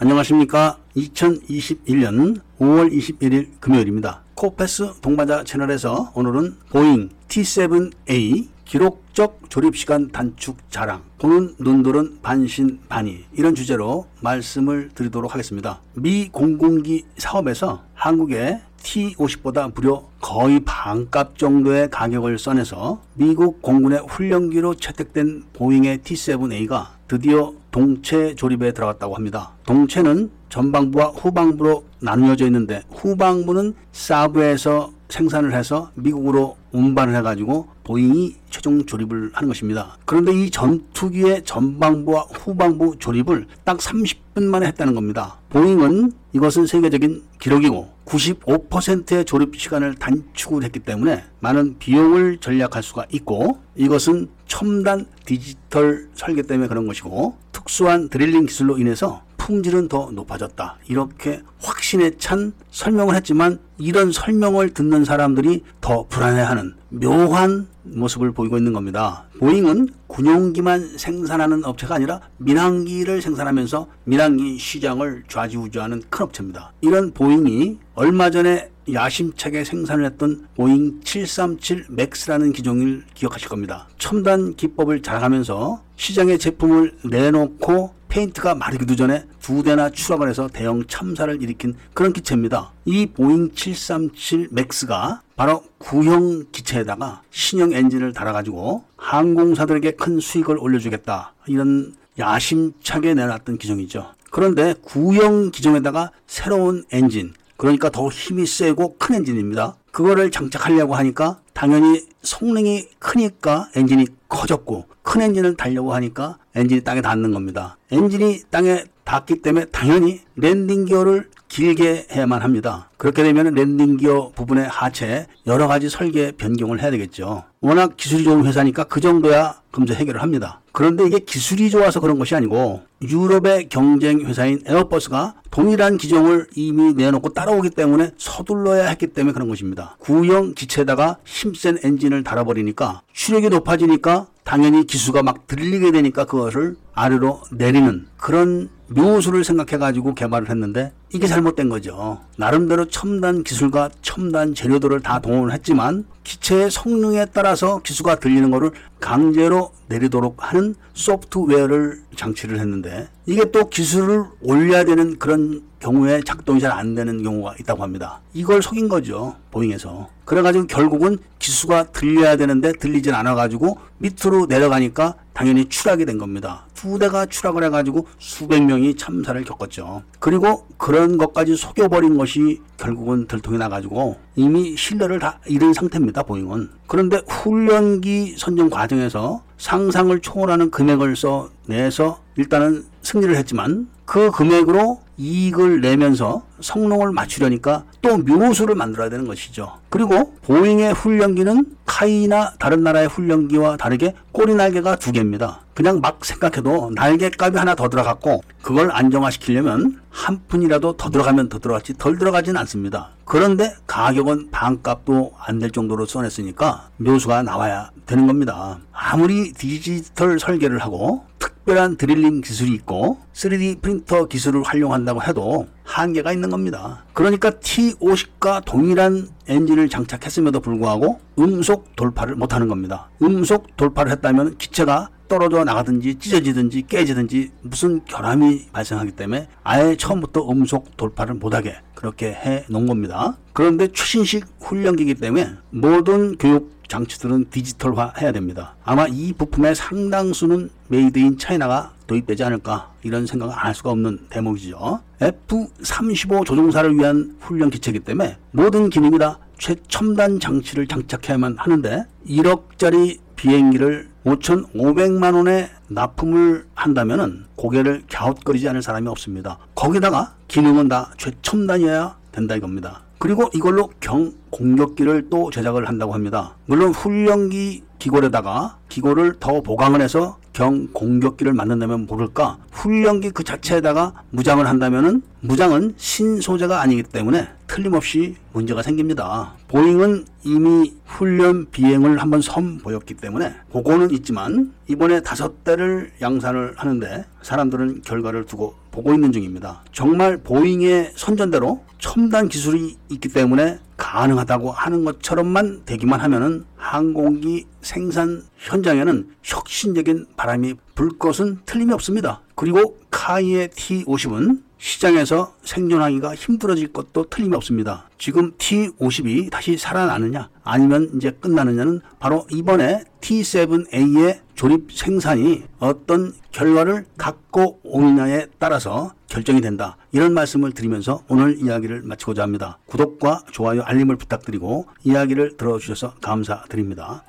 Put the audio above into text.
안녕하십니까. 2021년 5월 21일 금요일입니다. 코패스 동반자 채널에서 오늘은 보잉 T7A 기록적 조립시간 단축 자랑, 보는 눈들은 반신반의 이런 주제로 말씀을 드리도록 하겠습니다. 미 공군기 사업에서 한국의 T50보다 무려 거의 반값 정도의 가격을 써내서 미국 공군의 훈련기로 채택된 보잉의 T7A가 드디어 동체 조립에 들어갔다고 합니다. 동체는 전방부와 후방부로 나누어져 있는데 후방부는 사브에서 생산을 해서 미국으로 운반을 해가지고 보잉이 최종 조립을 하는 것입니다. 그런데 이 전투기의 전방부와 후방부 조립을 딱 30분 만에 했다는 겁니다. 보잉은 이것은 세계적인 기록이고 95%의 조립 시간을 단축을 했기 때문에 많은 비용을 절약할 수가 있고 이것은 첨단 디지털 설계 때문에 그런 것이고 특수한 drilling 기술로 인해서 품질은 더 높아졌다. 이렇게 확신에 찬 설명을 했지만 이런 설명을 듣는 사람들이 더 불안해하는 묘한 모습을 보이고 있는 겁니다. 보잉은 군용기만 생산하는 업체가 아니라 민항기를 생산하면서 민항기 시장을 좌지우지하는 큰 업체입니다. 이런 보잉이 얼마 전에 야심차게 생산을 했던 보잉 737 맥스라는 기종을 기억하실 겁니다. 첨단 기법을 자랑하면서 시장에 제품을 내놓고 페인트가 마르기도 전에 두 대나 추락을 해서 대형 참사를 일으킨 그런 기체입니다. 이 보잉 737 맥스가 바로 구형 기체에다가 신형 엔진을 달아가지고 항공사들에게 큰 수익을 올려주겠다. 이런 야심차게 내놨던 기종이죠. 그런데 구형 기종에다가 새로운 엔진, 그러니까 더 힘이 세고 큰 엔진입니다. 그거를 장착하려고 하니까 당연히 성능이 크니까 엔진이 커졌고 큰 엔진을 달려고 하니까 엔진이 땅에 닿는 겁니다. 엔진이 땅에 닿기 때문에 당연히 랜딩 기어를 길게 해야만 합니다. 그렇게 되면 랜딩 기어 부분의 하체에 여러 가지 설계 변경을 해야 되겠죠. 워낙 기술이 좋은 회사니까 그 정도야 금세 해결을 합니다. 그런데 이게 기술이 좋아서 그런 것이 아니고 유럽의 경쟁 회사인 에어버스가 동일한 기종을 이미 내놓고 따라오기 때문에 서둘러야 했기 때문에 그런 것입니다. 구형 기체에다가 힘센 엔진을 달아버리니까 추력이 높아지니까 당연히 기수가 막 들리게 되니까 그것을 아래로 내리는 그런 묘수를 생각해가지고 개발을 했는데 이게 잘못된 거죠. 나름대로 첨단 기술과 첨단 재료들을 다 동원을 했지만 기체의 성능에 따라서 기수가 들리는 것을 강제로 내리도록 하는 소프트웨어를 장치를 했는데 이게 또 기수를 올려야 되는 그런 경우에 작동이 잘 안 되는 경우가 있다고 합니다. 이걸 속인 거죠. 보잉에서. 그래가지고 결국은 기수가 들려야 되는데 들리질 않아가지고 밑으로 내려가니까 당연히 추락이 된 겁니다. 두 대가 추락을 해가지고 수백 명이 참사를 겪었죠. 그리고 그런 것까지 속여버린 것이 결국은 들통이 나가지고 이미 신뢰를 다 잃은 상태입니다. 보잉은. 그런데 훈련기 선정 과정에서 상상을 초월하는 금액을 써내서 일단은 승리를 했지만 그 금액으로 이익을 내면서 성능을 맞추려니까 또 묘수를 만들어야 되는 것이죠. 그리고 보잉의 훈련기는 카이나 다른 나라의 훈련기와 다르게 꼬리 날개가 두 개입니다. 그냥 막 생각해도 날개값이 하나 더 들어갔고 그걸 안정화시키려면 한 푼이라도 더 들어가면 더 들어갔지 덜 들어가진 않습니다. 그런데 가격은 반값도 안 될 정도로 써냈으니까 묘수가 나와야 되는 겁니다. 아무리 디지털 설계를 하고 특별한 드릴링 기술이 있고 3D 프린터 기술을 활용한다고 해도 한계가 있는 겁니다. 그러니까 T50과 동일한 엔진을 장착했음에도 불구하고 음속 돌파를 못하는 겁니다. 음속 돌파를 했다면 기체가 떨어져 나가든지 찢어지든지 깨지든지 무슨 결함이 발생하기 때문에 아예 처음부터 음속 돌파를 못하게 그렇게 해 놓은 겁니다. 그런데 최신식 훈련기이기 때문에 모든 교육 장치들은 디지털화 해야 됩니다. 아마 이 부품의 상당수는 made in China가 도입되지 않을까 이런 생각을 안 할 수가 없는 대목이죠. F-35 조종사를 위한 훈련 기체이기 때문에 모든 기능이 다 최첨단 장치를 장착해야만 하는데 1억짜리 비행기를 5,500만 원에 납품을 한다면은 고개를 갸웃거리지 않을 사람이 없습니다. 거기다가 기능은 다 최첨단이어야 된다 이겁니다. 그리고 이걸로 경 공격기를 또 제작을 한다고 합니다. 물론 훈련기 기골에다가 기골을 더 보강을 해서 경 공격기를 만든다면 모를까 훈련기 그 자체에다가 무장을 한다면은 무장은 신소재가 아니기 때문에 틀림없이 문제가 생깁니다. 보잉은 이미 훈련 비행을 한번 선보였기 때문에 그거는 있지만 이번에 다섯 대를 양산을 하는데 사람들은 결과를 두고 보고 있는 중입니다. 정말 보잉의 선전대로 첨단 기술이 있기 때문에 가능하다고 하는 것처럼만 되기만 하면은 항공기 생산 현장에는 혁신적인 바람이 불 것은 틀림이 없습니다. 그리고 카이의 T50은 시장에서 생존하기가 힘들어질 것도 틀림이 없습니다. 지금 T50이 다시 살아나느냐 아니면 이제 끝나느냐는 바로 이번에 T7A의 조립 생산이 어떤 결과를 갖고 오느냐에 따라서 결정이 된다. 이런 말씀을 드리면서 오늘 이야기를 마치고자 합니다. 구독과 좋아요, 알림을 부탁드리고 이야기를 들어주셔서 감사드립니다.